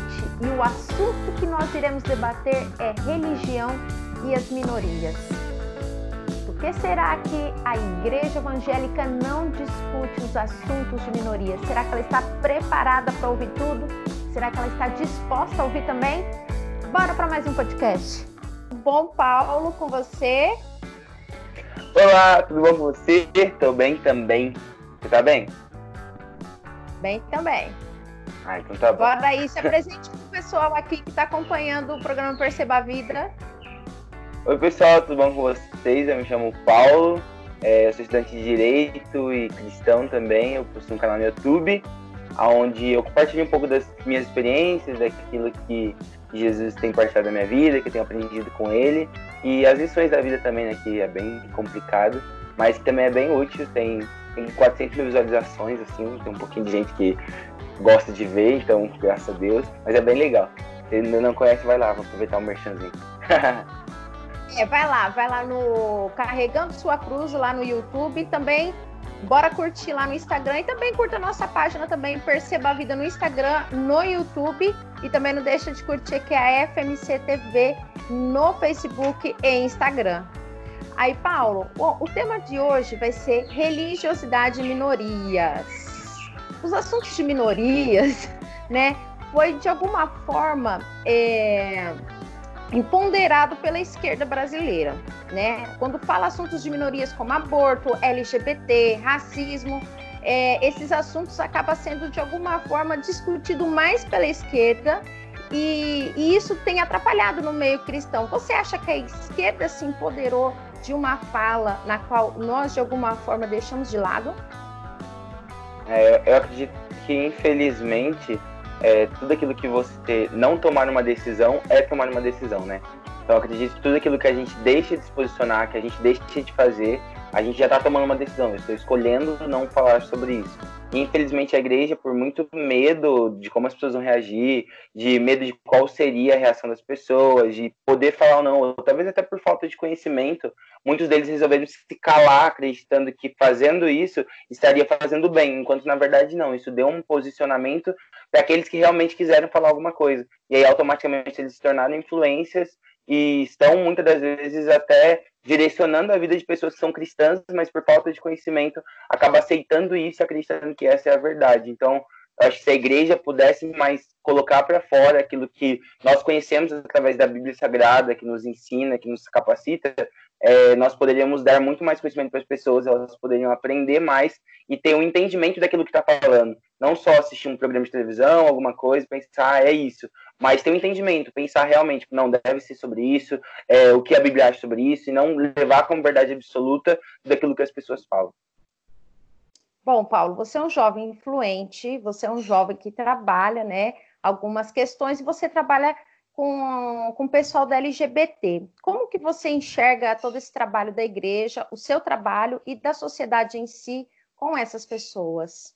Leite e o assunto que nós iremos debater é religião e as minorias. Por que será que a igreja evangélica não discute os assuntos de minorias? Será que ela está preparada para ouvir tudo? Será que ela está disposta a ouvir também? Bora para mais um podcast. Bom, Paulo, com você. Olá, tudo bom com você? Estou bem também. Você tá bem? Bem também. Ah, então tá bom. Bora aí, se apresente pro pessoal aqui que está acompanhando o programa Perceba a Vida. Oi, pessoal, tudo bom com vocês? Eu me chamo Paulo, é, eu sou estudante de Direito e cristão também. Eu possuo um canal no YouTube, onde eu compartilho um pouco das minhas experiências, daquilo que Jesus tem partilhado da minha vida, que eu tenho aprendido com ele, e as lições da vida também, né, que é bem complicado, mas que também é bem útil, tem tem 400 mil visualizações, assim, tem um pouquinho de gente que gosta de ver, então, graças a Deus. Mas é bem legal. Se ainda não conhece, vai lá, vou aproveitar o um merchanzinho. é, vai lá, vai lá no Carregando Sua Cruz lá no YouTube também bora curtir lá no Instagram e também curta a nossa página também, Perceba a Vida no Instagram, no YouTube e também não deixa de curtir que é a FMC TV no Facebook e Instagram. Aí, Paulo, bom, o tema de hoje vai ser religiosidade e minorias. Os assuntos de minorias, né, foi de alguma forma é, pela esquerda brasileira, né? Quando fala assuntos de minorias como aborto, LGBT, racismo, é, esses assuntos acabam sendo de alguma forma discutido mais pela esquerda e, e, isso tem atrapalhado no meio cristão. Você acha que a esquerda se empoderou de uma fala na qual nós, de alguma forma, deixamos de lado? É, eu acredito que, infelizmente, é, tudo aquilo que você não tomar uma decisão é tomar uma decisão, né? Então, eu acredito que tudo aquilo que a gente deixa de se posicionar, que a gente deixa de fazer, a gente já está tomando uma decisão. Eu estou escolhendo não falar sobre isso. E, infelizmente, a igreja, por muito medo de como as pessoas vão reagir, de medo de qual seria a reação das pessoas, de poder falar ou não, ou talvez até por falta de conhecimento, muitos deles resolveram se calar, acreditando que fazendo isso estaria fazendo bem, enquanto na verdade não. Isso deu um posicionamento para aqueles que realmente quiseram falar alguma coisa. E aí, automaticamente, eles se tornaram influências e estão muitas das vezes até direcionando a vida de pessoas que são cristãs, mas por falta de conhecimento acaba aceitando isso e acreditando que essa é a verdade. Então, eu acho que se a igreja pudesse mais colocar para fora aquilo que nós conhecemos através da Bíblia Sagrada, que nos ensina, que nos capacita, é, nós poderíamos dar muito mais conhecimento para as pessoas, elas poderiam aprender mais e ter um entendimento daquilo que está falando. Não só assistir um programa de televisão, alguma coisa, pensar, ah, é isso, mas ter um entendimento, pensar realmente, não, deve ser sobre isso, é, o que a Bíblia acha sobre isso, e não levar como verdade absoluta daquilo que as pessoas falam. Bom, Paulo, você é um jovem influente, você é um jovem que trabalha, né, algumas questões, e você trabalha com, com o pessoal da LGBT. Como que você enxerga todo esse trabalho da igreja, o seu trabalho e da sociedade em si com essas pessoas?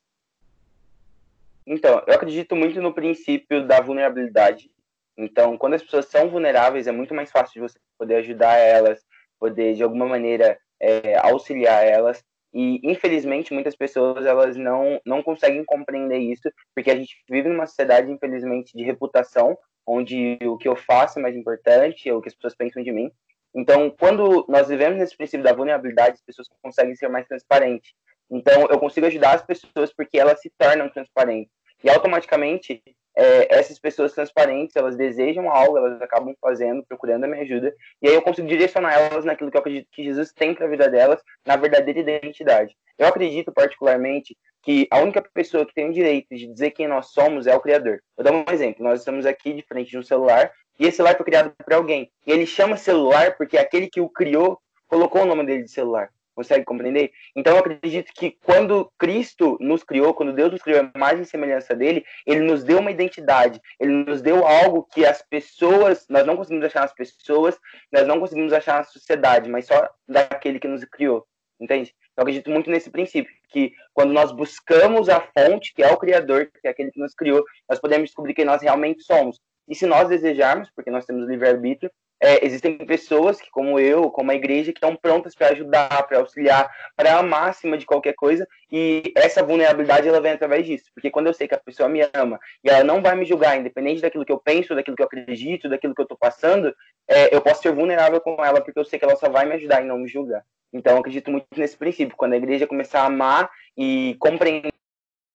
Então, eu acredito muito no princípio da vulnerabilidade. Então, quando as pessoas são vulneráveis, é muito mais fácil de você poder ajudar elas, poder de alguma maneira é, auxiliar elas. E infelizmente muitas pessoas elas não não conseguem compreender isso, porque a gente vive numa sociedade infelizmente de reputação, onde o que eu faço é mais importante, é o que as pessoas pensam de mim. Então, quando nós vivemos nesse princípio da vulnerabilidade, as pessoas conseguem ser mais transparentes. Então, eu consigo ajudar as pessoas porque elas se tornam transparentes. E automaticamente, é, essas pessoas transparentes, elas desejam algo, elas acabam fazendo, procurando a minha ajuda. E aí eu consigo direcionar elas naquilo que eu acredito que Jesus tem para a vida delas, na verdadeira identidade. Eu acredito particularmente que a única pessoa que tem o direito de dizer quem nós somos é o Criador. Vou dar um exemplo. Nós estamos aqui de frente de um celular e esse celular foi criado por alguém. E ele chama celular porque aquele que o criou colocou o nome dele de celular. Consegue compreender? Então eu acredito que quando Cristo nos criou, quando Deus nos criou a mais em semelhança dele, ele nos deu uma identidade, ele nos deu algo que as pessoas, nós não conseguimos achar nas pessoas, nós não conseguimos achar na sociedade, mas só daquele que nos criou. Entende? Eu acredito muito nesse princípio, que quando nós buscamos a fonte, que é o Criador, que é aquele que nos criou, nós podemos descobrir quem nós realmente somos. E se nós desejarmos, porque nós temos livre-arbítrio, é, existem pessoas que, como eu, como a igreja, que estão prontas para ajudar, para auxiliar, para amar acima de qualquer coisa, e essa vulnerabilidade ela vem através disso, porque quando eu sei que a pessoa me ama e ela não vai me julgar, independente daquilo que eu penso, daquilo que eu acredito, daquilo que eu estou passando, é, eu posso ser vulnerável com ela, porque eu sei que ela só vai me ajudar e não me julgar. Então, eu acredito muito nesse princípio. Quando a igreja começar a amar e compreender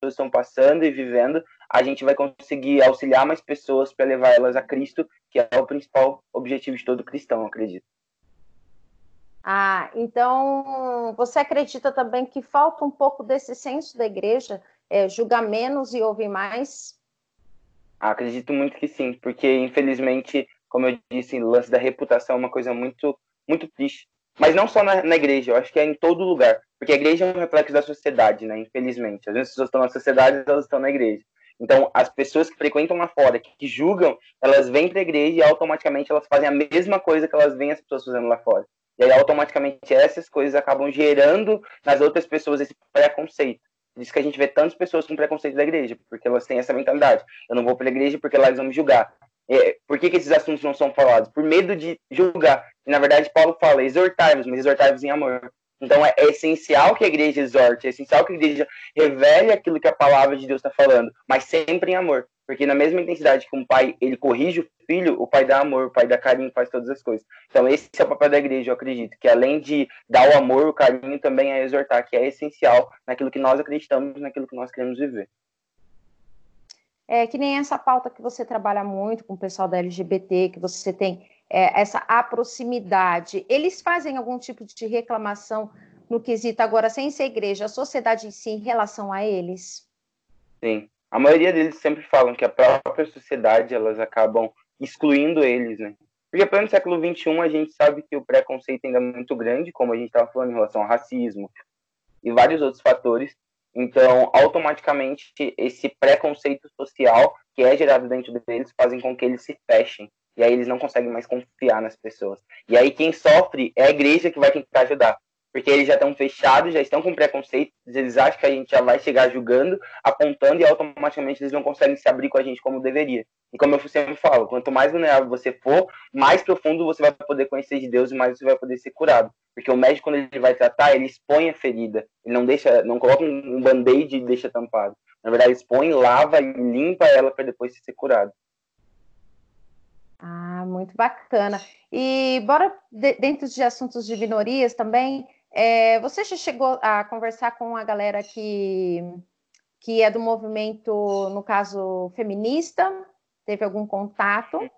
estão passando e vivendo, a gente vai conseguir auxiliar mais pessoas para levar elas a Cristo, que é o principal objetivo de todo cristão, acredito. Ah, então você acredita também que falta um pouco desse senso da igreja, é, julgar menos e ouvir mais? Acredito muito que sim, porque infelizmente, como eu disse, o lance da reputação é uma coisa muito, muito triste. Mas não só na, na, igreja, eu acho que é em todo lugar. Porque a igreja é um reflexo da sociedade, né? Infelizmente. As pessoas estão na sociedade elas estão na igreja. Então, as pessoas que frequentam lá fora, que, que julgam, elas vêm para a igreja e automaticamente elas fazem a mesma coisa que elas veem as pessoas fazendo lá fora. E aí, automaticamente, essas coisas acabam gerando nas outras pessoas esse preconceito. Por isso que a gente vê tantas pessoas com preconceito da igreja, porque elas têm essa mentalidade. Eu não vou para a igreja porque lá eles vão me julgar. É, por que, que, esses assuntos não são falados? Por medo de julgar. E, na verdade, Paulo fala, exortai-vos, mas exortai-vos em amor. Então é, é, essencial que a igreja exorte, é essencial que a igreja revele aquilo que a palavra de Deus está falando, mas sempre em amor. Porque na mesma intensidade que um pai ele corrige o filho, o pai dá amor, o pai dá carinho, faz todas as coisas. Então esse é o papel da igreja, eu acredito, que além de dar o amor, o carinho, também é exortar, que é essencial naquilo que nós acreditamos, naquilo que nós queremos viver. É que nem essa pauta que você trabalha muito com o pessoal da LGBT, que você tem é, essa a proximidade, eles fazem algum tipo de reclamação no quesito agora, sem ser igreja, a sociedade em si, em relação a eles? Sim. A maioria deles sempre falam que a própria sociedade, elas acabam excluindo eles, né? Porque pelo século XXI a gente sabe que o preconceito ainda é muito grande, como a gente estava falando em relação ao racismo e vários outros fatores. Então, automaticamente, esse preconceito social que é gerado dentro deles fazem com que eles se fechem e aí eles não conseguem mais confiar nas pessoas. E aí quem sofre é a igreja que vai tentar ajudar. Porque eles já estão fechados, já estão com preconceito, eles acham que a gente já vai chegar julgando, apontando, e automaticamente eles não conseguem se abrir com a gente como deveria. E como eu sempre falo, quanto mais vulnerável você for, mais profundo você vai poder conhecer de Deus e mais você vai poder ser curado. Porque o médico, quando ele vai tratar, ele expõe a ferida. Ele não deixa, não coloca um band-aid e deixa tampado. Na verdade, expõe, lava e limpa ela para depois ser curado. Ah, muito bacana. E bora, de, dentro de assuntos de minorias também, é, você já chegou a conversar com a galera que, que é do movimento, no caso, feminista? Teve algum contato?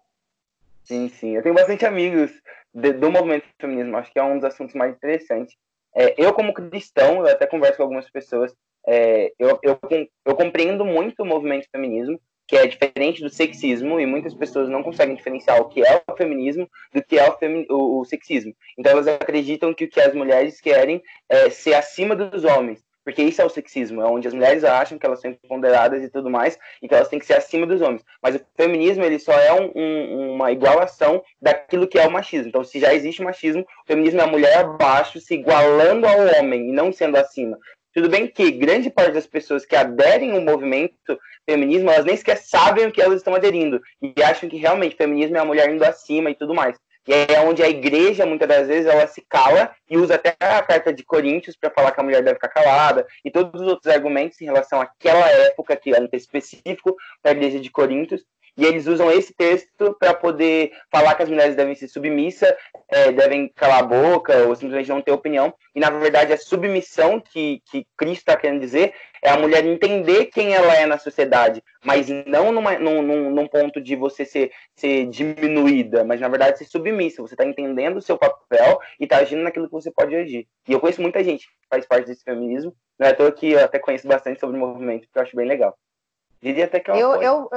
Sim, sim. Eu tenho bastante amigos de, do movimento feminismo. Acho que é um dos assuntos mais interessantes. É, eu, como cristão, eu até converso com algumas pessoas, é, eu, eu, eu compreendo muito o movimento feminismo, que é diferente do sexismo, e muitas pessoas não conseguem diferenciar o que é o feminismo do que é o, femi o, o sexismo. Então elas acreditam que o que as mulheres querem é ser acima dos homens, porque isso é o sexismo, é onde as mulheres acham que elas são ponderadas e tudo mais, e que elas têm que ser acima dos homens. Mas o feminismo, ele só é um, um, uma igualação daquilo que é o machismo. Então, se já existe machismo, o feminismo é a mulher abaixo se igualando ao homem e não sendo acima. Tudo bem que grande parte das pessoas que aderem ao movimento feminismo, elas nem sequer sabem o que elas estão aderindo. E acham que realmente feminismo é a mulher indo acima e tudo mais. E é onde a igreja, muitas das vezes, ela se cala e usa até a carta de Coríntios para falar que a mulher deve ficar calada e todos os outros argumentos em relação àquela época, que é específico para a igreja de Coríntios, e eles usam esse texto para poder falar que as mulheres devem ser submissas, é, devem calar a boca ou simplesmente não ter opinião. E na verdade a submissão que, que Cristo está querendo dizer é a mulher entender quem ela é na sociedade, mas não numa, num, num, num ponto de você ser, ser diminuída, mas na verdade ser submissa. Você está entendendo o seu papel e está agindo naquilo que você pode agir. E eu conheço muita gente que faz parte desse feminismo, não é à toa que eu até conheço bastante sobre o movimento, que eu acho bem legal. Diria até que eu, eu, eu,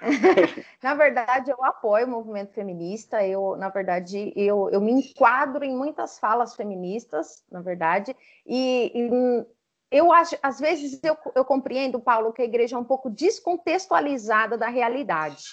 na verdade, eu apoio o movimento feminista, eu, na verdade, eu, eu me enquadro em muitas falas feministas, na verdade, e, e eu acho, às vezes eu, eu compreendo, Paulo, que a igreja é um pouco descontextualizada da realidade.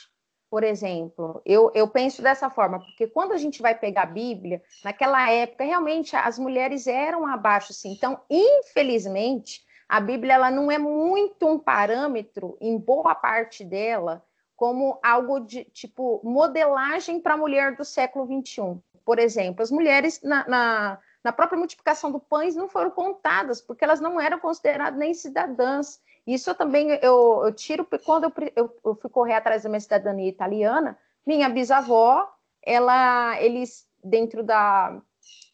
Por exemplo, eu, eu penso dessa forma, porque quando a gente vai pegar a Bíblia, naquela época, realmente as mulheres eram abaixo, sim. Então, infelizmente, a Bíblia ela não é muito um parâmetro, em boa parte dela, como algo de tipo modelagem para a mulher do século XXI. Por exemplo, as mulheres na, na, na, própria multiplicação do pães não foram contadas, porque elas não eram consideradas nem cidadãs. Isso eu também eu, eu tiro quando eu, eu, eu fui correr atrás da minha cidadania italiana, minha bisavó, ela, eles dentro da,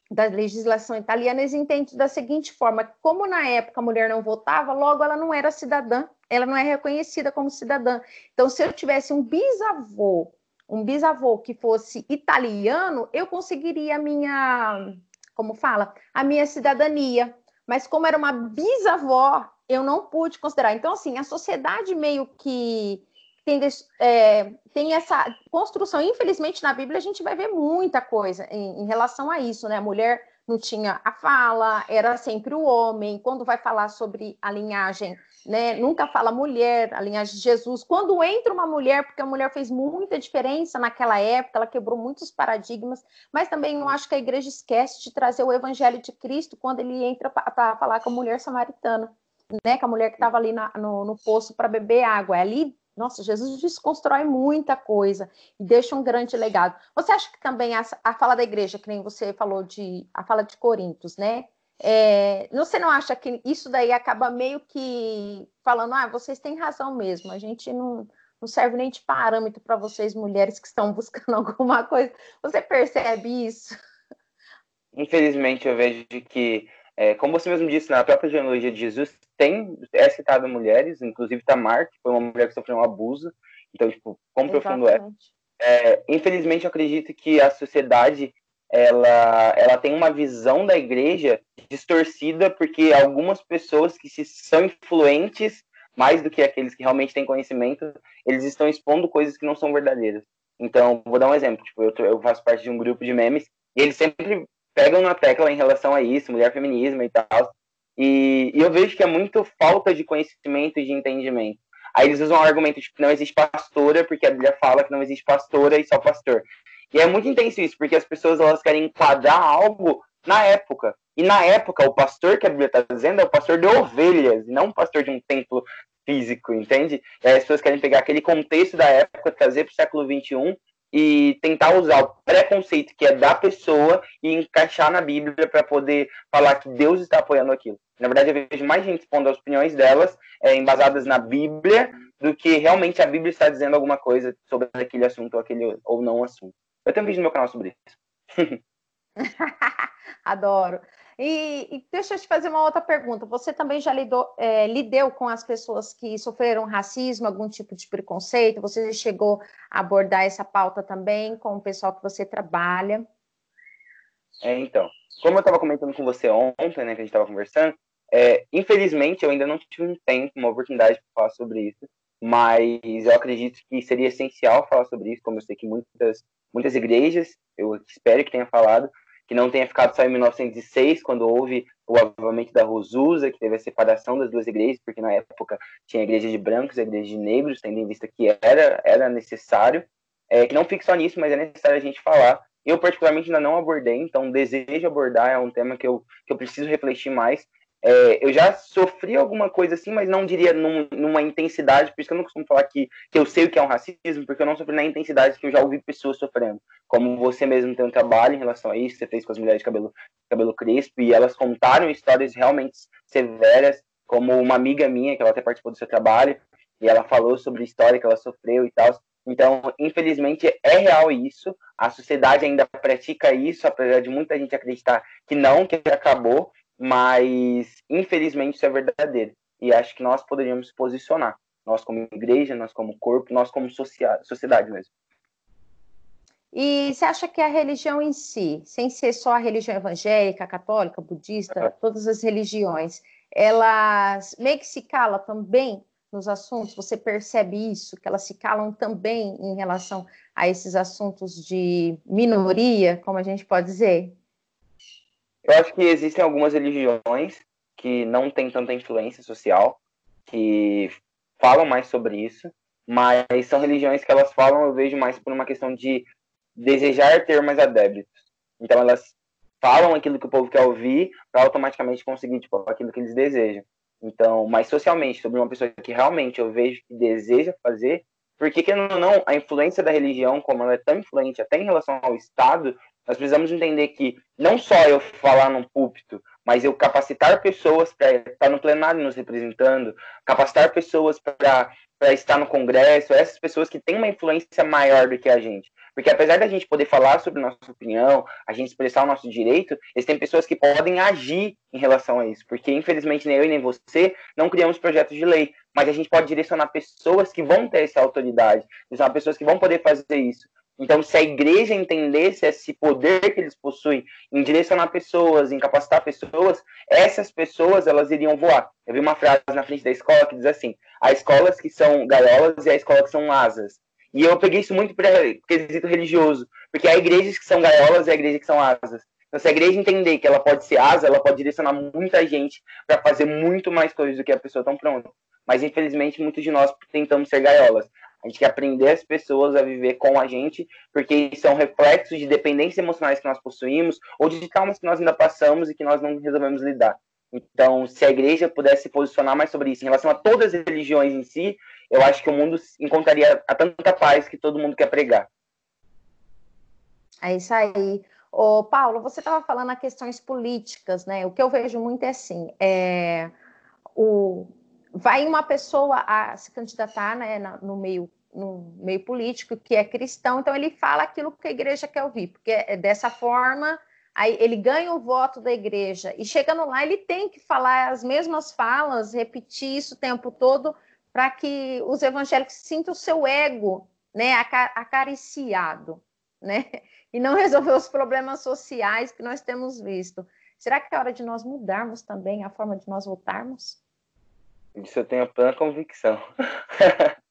da legislação italiana, eles entendem da seguinte forma: como na época a mulher não votava, logo ela não era cidadã, ela não é reconhecida como cidadã. Então, se eu tivesse um bisavô, um bisavô que fosse italiano, eu conseguiria a minha, como fala, a minha cidadania. Mas como era uma bisavó, eu não pude considerar. Então, assim, a sociedade meio que tem, é, tem essa construção. Infelizmente, na Bíblia, a gente vai ver muita coisa em, em, relação a isso, né? A mulher não tinha a fala, era sempre o homem. Quando vai falar sobre a linhagem, né? Nunca fala mulher, a linhagem de Jesus. Quando entra uma mulher, porque a mulher fez muita diferença naquela época, ela quebrou muitos paradigmas, mas também eu acho que a igreja esquece de trazer o evangelho de Cristo quando ele entra para falar com a mulher samaritana. Né, com a mulher que estava ali na, no, no poço para beber água. É ali nossa, Jesus desconstrói muita coisa e deixa um grande legado. Você acha que também a, a fala da igreja, que nem você falou de a fala de Coríntios, né? É, você não acha que isso daí acaba meio que falando, ah, vocês têm razão mesmo, a gente não, não serve nem de parâmetro para vocês, mulheres que estão buscando alguma coisa. Você percebe isso? Infelizmente, eu vejo que, é, como você mesmo disse, na própria genealogia de Jesus, tem, é citado mulheres, inclusive Tamar, que foi uma mulher que sofreu um abuso. Então, tipo, quão profundo é. é. Infelizmente, eu acredito que a sociedade ela, ela tem uma visão da igreja distorcida, porque algumas pessoas que se são influentes, mais do que aqueles que realmente têm conhecimento, eles estão expondo coisas que não são verdadeiras. Então, vou dar um exemplo. Tipo, eu, eu faço parte de um grupo de memes e eles sempre pegam na tecla em relação a isso, mulher feminismo e tal. E, e, eu vejo que é muito falta de conhecimento e de entendimento. Aí eles usam o argumento de que não existe pastora, porque a Bíblia fala que não existe pastora e só pastor. E é muito intenso isso, porque as pessoas elas querem enquadrar algo na época. E na época, o pastor que a Bíblia está dizendo é o pastor de ovelhas, não o pastor de um templo físico, entende? E as pessoas querem pegar aquele contexto da época, trazer para o século XXI e tentar usar o preconceito que é da pessoa e encaixar na Bíblia para poder falar que Deus está apoiando aquilo. Na verdade, eu vejo mais gente expondo as opiniões delas é, embasadas na Bíblia do que realmente a Bíblia está dizendo alguma coisa sobre aquele assunto ou, aquele, ou não assunto. Eu tenho um vídeo no meu canal sobre isso. Adoro. E, e, deixa eu te fazer uma outra pergunta. Você também já lidou, é, lidou com as pessoas que sofreram racismo, algum tipo de preconceito? Você chegou a abordar essa pauta também com o pessoal que você trabalha? É, então, como eu estava comentando com você ontem, né, que a gente estava conversando, é, infelizmente eu ainda não tive um tempo, uma oportunidade para falar sobre isso, mas eu acredito que seria essencial falar sobre isso, como eu sei que muitas, muitas igrejas, eu espero que tenha falado, que não tenha ficado só em 1906, quando houve o avivamento da Rosusa, que teve a separação das duas igrejas, porque na época tinha a igreja de brancos e a igreja de negros, tendo em vista que era, era necessário, é, que não fique só nisso, mas é necessário a gente falar. Eu, particularmente, ainda não abordei, então desejo abordar, é um tema que eu, que eu preciso refletir mais, é, eu já sofri alguma coisa assim, mas não diria num, numa intensidade, por isso que eu não costumo falar que, que eu sei o que é um racismo, porque eu não sofri na intensidade que eu já ouvi pessoas sofrendo. Como você mesmo tem um trabalho em relação a isso, você fez com as mulheres de cabelo, cabelo crespo, e elas contaram histórias realmente severas, como uma amiga minha, que ela até participou do seu trabalho, e ela falou sobre a história que ela sofreu e tal. Então, infelizmente, é real isso. A sociedade ainda pratica isso, apesar de muita gente acreditar que não, que acabou mas infelizmente isso é verdadeiro. E acho que nós poderíamos posicionar, nós como igreja, nós como corpo, nós como sociedade mesmo. E você acha que a religião em si, sem ser só a religião evangélica, católica, budista, todas as religiões, elas meio que se cala também nos assuntos? Você percebe isso, que elas se calam também em relação a esses assuntos de minoria, como a gente pode dizer? Eu acho que existem algumas religiões que não têm tanta influência social, que falam mais sobre isso, mas são religiões que elas falam, eu vejo mais por uma questão de desejar ter mais adeptos. Então elas falam aquilo que o povo quer ouvir para automaticamente conseguir tipo, aquilo que eles desejam. Então, mas socialmente, sobre uma pessoa que realmente eu vejo que deseja fazer, Porque, ou não, a influência da religião, como ela é tão influente até em relação ao Estado, nós precisamos entender que não só eu falar num púlpito, mas eu capacitar pessoas para estar no plenário nos representando, capacitar pessoas para estar no Congresso, essas pessoas que têm uma influência maior do que a gente. Porque apesar da gente poder falar sobre nossa opinião, a gente expressar o nosso direito, existem pessoas que podem agir em relação a isso. Porque, infelizmente, nem eu e nem você não criamos projetos de lei, mas a gente pode direcionar pessoas que vão ter essa autoridade, pessoas que vão poder fazer isso. Então, se a igreja entendesse esse poder que eles possuem em direcionar pessoas, em capacitar pessoas, essas pessoas elas iriam voar. Eu vi uma frase na frente da escola que diz assim: há escolas que são gaiolas e há escolas que são asas. E eu peguei isso muito para quesito religioso, porque há igrejas que são gaiolas e há igrejas que são asas. Então, se a igreja entender que ela pode ser asa, ela pode direcionar muita gente para fazer muito mais coisas do que a pessoa tão pronta. Mas, infelizmente, muitos de nós tentamos ser gaiolas. A gente quer aprender as pessoas a viver com a gente, porque são reflexos de dependências emocionais que nós possuímos ou de traumas que nós ainda passamos e que nós não resolvemos lidar. Então, se a igreja pudesse se posicionar mais sobre isso, em relação a todas as religiões em si, eu acho que o mundo encontraria a tanta paz que todo mundo quer pregar. É isso aí. Ô, Paulo, você estava falando a questões políticas, né? O que eu vejo muito é assim, é, o, vai uma pessoa a se candidatar né, no meio no meio político que é cristão, então ele fala aquilo que a igreja quer ouvir, porque é dessa forma aí ele ganha o voto da igreja e chegando lá ele tem que falar as mesmas falas, repetir isso o tempo todo para que os evangélicos sintam o seu ego, né, acariciado, né, e não resolver os problemas sociais que nós temos visto. Será que é hora de nós mudarmos também a forma de nós votarmos? Isso eu tenho plena convicção.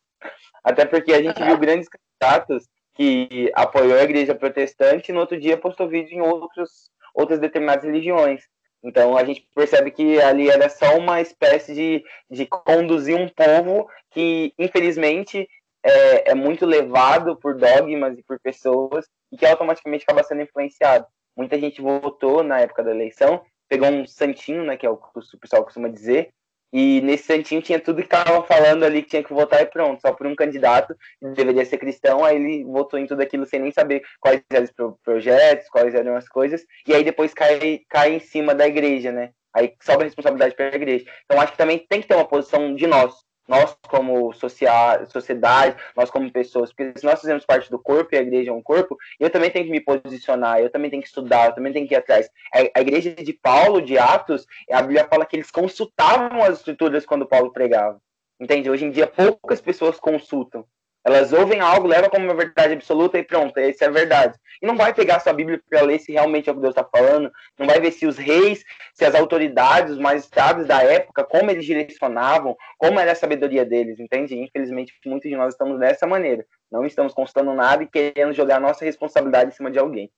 Até porque a gente viu grandes candidatos que apoiou a igreja protestante e no outro dia postou vídeo em outros, outras determinadas religiões. Então a gente percebe que ali era só uma espécie de, de conduzir um povo que, infelizmente, é, é muito levado por dogmas e por pessoas e que automaticamente acaba sendo influenciado. Muita gente votou na época da eleição, pegou um santinho, né, que é o que o pessoal costuma dizer, e nesse santinho tinha tudo que estavam falando ali que tinha que votar e pronto, só por um candidato que deveria ser cristão, aí ele votou em tudo aquilo sem nem saber quais eram os projetos, quais eram as coisas, e aí depois cai, cai em cima da igreja, né? Aí sobra a responsabilidade para a igreja. Então acho que também tem que ter uma posição de nós, nós como sociedade, nós como pessoas, porque se nós fazemos parte do corpo e a igreja é um corpo, eu também tenho que me posicionar, eu também tenho que estudar, eu também tenho que ir atrás. A, a igreja de Paulo, de Atos, a Bíblia fala que eles consultavam as escrituras quando Paulo pregava. Entende? Hoje em dia poucas pessoas consultam. Elas ouvem algo, levam como uma verdade absoluta e pronto, essa é a verdade. E não vai pegar sua Bíblia para ler se realmente é o que Deus está falando, não vai ver se os reis, se as autoridades, os magistrados da época, como eles direcionavam, como era a sabedoria deles, entende? Infelizmente, muitos de nós estamos dessa maneira. Não estamos consultando nada e querendo jogar a nossa responsabilidade em cima de alguém.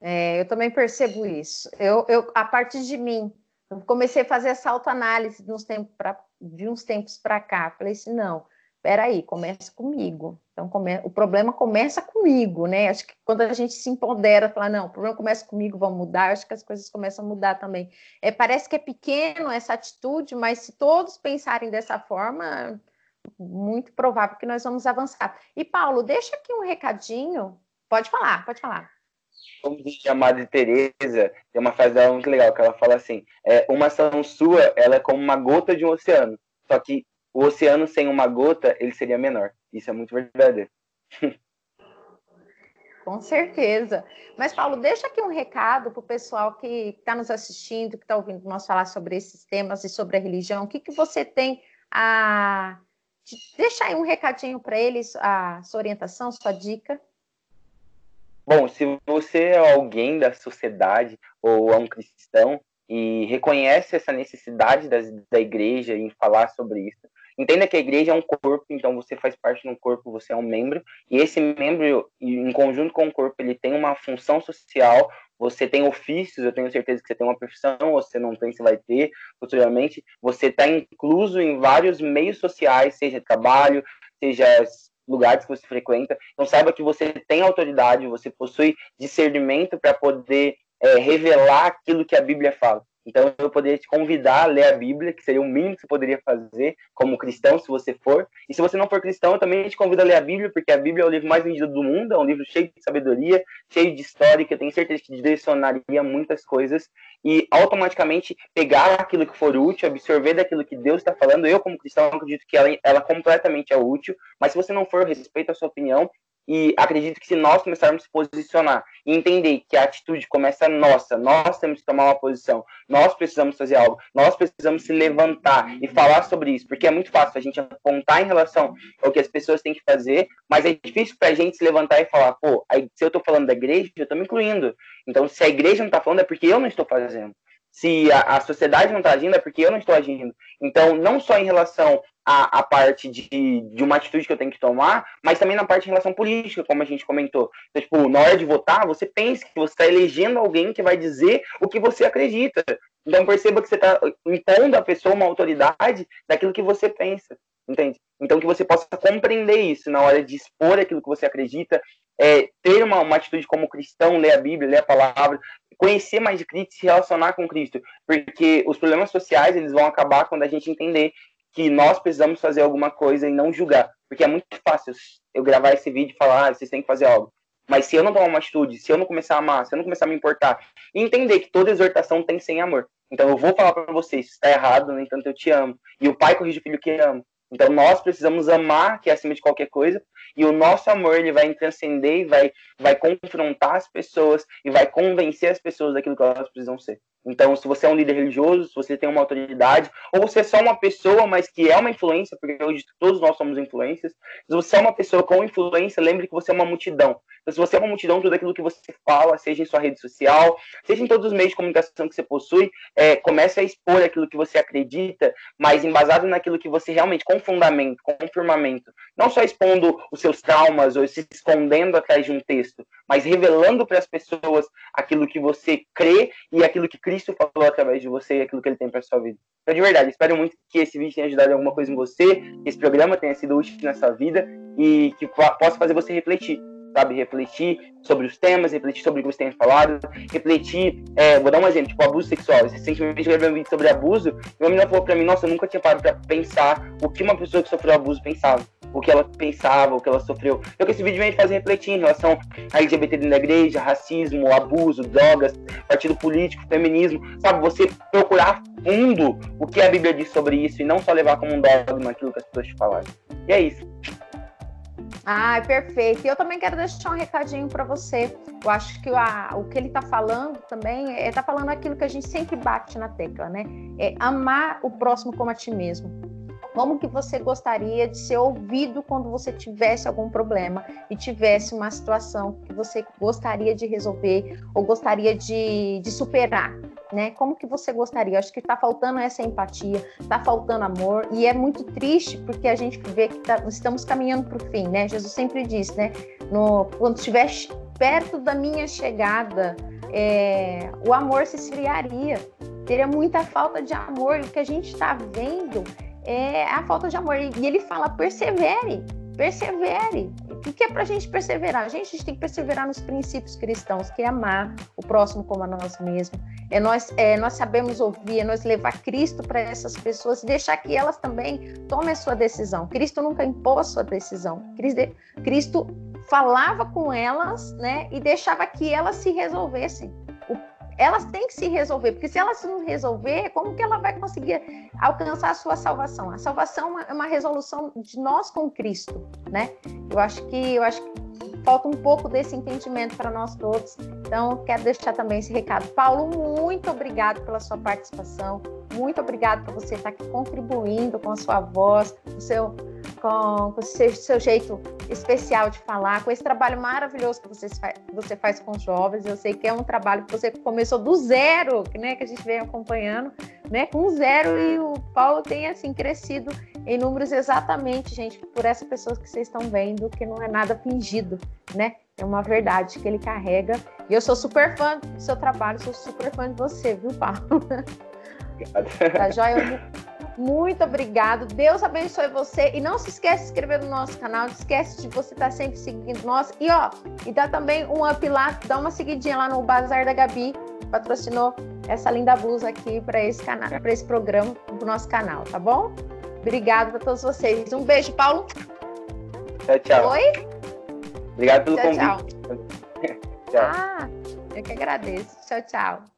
É, eu também percebo isso. Eu, eu, a partir de mim, eu comecei a fazer essa autoanálise de uns tempos para cá. Falei assim, não, peraí, começa comigo. Então, come... o problema começa comigo, né? Acho que quando a gente se empodera, fala, não, o problema começa comigo, vamos mudar, acho que as coisas começam a mudar também. É, parece que é pequeno essa atitude, mas se todos pensarem dessa forma, muito provável que nós vamos avançar. E, Paulo, deixa aqui um recadinho. Pode falar, pode falar. Como diz a Madre Teresa, tem uma frase dela muito legal, que ela fala assim, é, uma ação sua, ela é como uma gota de um oceano, só que o oceano sem uma gota, ele seria menor. Isso é muito verdadeiro. Com certeza. Mas, Paulo, deixa aqui um recado para o pessoal que está nos assistindo, que está ouvindo nós falar sobre esses temas e sobre a religião. O que, que você tem a. Deixa aí um recadinho para eles, a sua orientação, sua dica. Bom, se você é alguém da sociedade ou é um cristão e reconhece essa necessidade das, da igreja em falar sobre isso, Entenda que a igreja é um corpo, então você faz parte de um corpo, você é um membro, e esse membro, em conjunto com o corpo, ele tem uma função social, você tem ofícios, eu tenho certeza que você tem uma profissão, você não tem, você vai ter futuramente, você está incluso em vários meios sociais, seja trabalho, seja lugares que você frequenta, então saiba que você tem autoridade, você possui discernimento para poder é, revelar aquilo que a Bíblia fala. Então, eu poderia te convidar a ler a Bíblia, que seria o mínimo que você poderia fazer como cristão, se você for. E se você não for cristão, eu também te convido a ler a Bíblia, porque a Bíblia é o livro mais vendido do mundo, é um livro cheio de sabedoria, cheio de história, que eu tenho certeza que direcionaria muitas coisas. E automaticamente pegar aquilo que for útil, absorver daquilo que Deus está falando. Eu, como cristão, acredito que ela, ela completamente é útil. Mas se você não for, respeito a sua opinião e acredito que se nós começarmos a se posicionar e entender que a atitude começa nossa, nós temos que tomar uma posição, nós precisamos fazer algo, nós precisamos se levantar e falar sobre isso, porque é muito fácil a gente apontar em relação ao que as pessoas têm que fazer, mas é difícil para a gente se levantar e falar, pô, se eu estou falando da igreja, eu estou me incluindo. Então, se a igreja não está falando, é porque eu não estou fazendo. Se a, a sociedade não está agindo, é porque eu não estou agindo. Então, não só em relação a, a parte de, de uma atitude que eu tenho que tomar, mas também na parte de relação política, como a gente comentou. Então, tipo, na hora de votar, você pensa que você está elegendo alguém que vai dizer o que você acredita. Então perceba que você está impondo à pessoa uma autoridade daquilo que você pensa, entende? Então que você possa compreender isso na hora de expor aquilo que você acredita, é, ter uma, uma atitude como cristão, ler a Bíblia, ler a palavra, conhecer mais de Cristo, se relacionar com Cristo, porque os problemas sociais eles vão acabar quando a gente entender que nós precisamos fazer alguma coisa e não julgar. Porque é muito fácil eu gravar esse vídeo e falar, ah, vocês têm que fazer algo. Mas se eu não tomar uma atitude, se eu não começar a amar, se eu não começar a me importar, e entender que toda exortação tem sem amor. Então eu vou falar para vocês, está errado, no entanto eu te amo. E o pai corrige o filho que ama. Então nós precisamos amar, que é acima de qualquer coisa, e o nosso amor ele vai transcender e vai, vai confrontar as pessoas e vai convencer as pessoas daquilo que elas precisam ser. Então, se você é um líder religioso, se você tem uma autoridade, ou você é só uma pessoa, mas que é uma influência, porque hoje todos nós somos influências, se você é uma pessoa com influência, lembre que você é uma multidão. Então, se você é uma multidão, tudo aquilo que você fala, seja em sua rede social, seja em todos os meios de comunicação que você possui, é, comece a expor aquilo que você acredita, mas embasado naquilo que você realmente, com fundamento, com firmamento. Não só expondo os seus traumas ou se escondendo atrás de um texto, mas revelando para as pessoas aquilo que você crê e aquilo que Cristo falou através de você e aquilo que ele tem para sua vida. Então, de verdade, espero muito que esse vídeo tenha ajudado em alguma coisa em você, que esse programa tenha sido útil nessa vida e que possa fazer você refletir sabe? Refletir sobre os temas, refletir sobre o que você tem falado, refletir, é, vou dar um exemplo, tipo, abuso sexual. Recentemente eu gravei um vídeo sobre abuso e uma menina falou pra mim, nossa, eu nunca tinha parado pra pensar o que uma pessoa que sofreu abuso pensava. O que ela pensava, o que ela sofreu. Então, esse vídeo vem fazer refletir em relação a LGBT dentro da igreja, racismo, abuso, drogas, partido político, feminismo, sabe? Você procurar fundo o que a Bíblia diz sobre isso e não só levar como um dogma aquilo que as pessoas te falaram. E é isso. Ah, perfeito. E eu também quero deixar um recadinho para você. Eu acho que a, o que ele está falando também é tá falando aquilo que a gente sempre bate na tecla, né? É amar o próximo como a ti mesmo. Como que você gostaria de ser ouvido quando você tivesse algum problema e tivesse uma situação que você gostaria de resolver ou gostaria de, de superar? Né? Como que você gostaria? Acho que está faltando essa empatia, está faltando amor e é muito triste porque a gente vê que tá, estamos caminhando para o fim, né? Jesus sempre diz, né? No, quando estiver perto da minha chegada, é, o amor se esfriaria, teria muita falta de amor. E o que a gente está vendo é a falta de amor. E ele fala: persevere, persevere. O que é para a gente perseverar? A gente, tem que perseverar nos princípios cristãos, que é amar o próximo como a nós mesmos. É nós, é nós sabemos ouvir, é nós levar Cristo para essas pessoas e deixar que elas também tomem a sua decisão. Cristo nunca impôs sua decisão. Cristo falava com elas, né, e deixava que elas se resolvessem elas têm que se resolver, porque se elas não resolver, como que ela vai conseguir alcançar a sua salvação? A salvação é uma resolução de nós com Cristo, né? Eu acho que eu acho que falta um pouco desse entendimento para nós todos. Então, quero deixar também esse recado. Paulo, muito obrigado pela sua participação. Muito obrigado por você estar aqui contribuindo com a sua voz, o seu, com, o seu, seu jeito especial de falar, com esse trabalho maravilhoso que você, você faz com os jovens. Eu sei que é um trabalho que você começou do zero, né, que a gente vem acompanhando, né, com zero, e o Paulo tem assim crescido em números exatamente, gente, por essas pessoas que vocês estão vendo, que não é nada fingido, né? É uma verdade que ele carrega. E eu sou super fã do seu trabalho, sou super fã de você, viu, Paulo? Tá joia? Muito obrigado. Deus abençoe você. E não se esquece de se inscrever no nosso canal. Não esquece de você estar sempre seguindo nós. E ó, e dá também um up lá, dá uma seguidinha lá no Bazar da Gabi, patrocinou essa linda blusa aqui para esse canal, para esse programa, do nosso canal, tá bom? Obrigada para todos vocês. Um beijo, Paulo. Tchau, tchau. Oi? Obrigado pelo tchau, convite. Tchau. tchau. Ah, eu que agradeço. Tchau, tchau.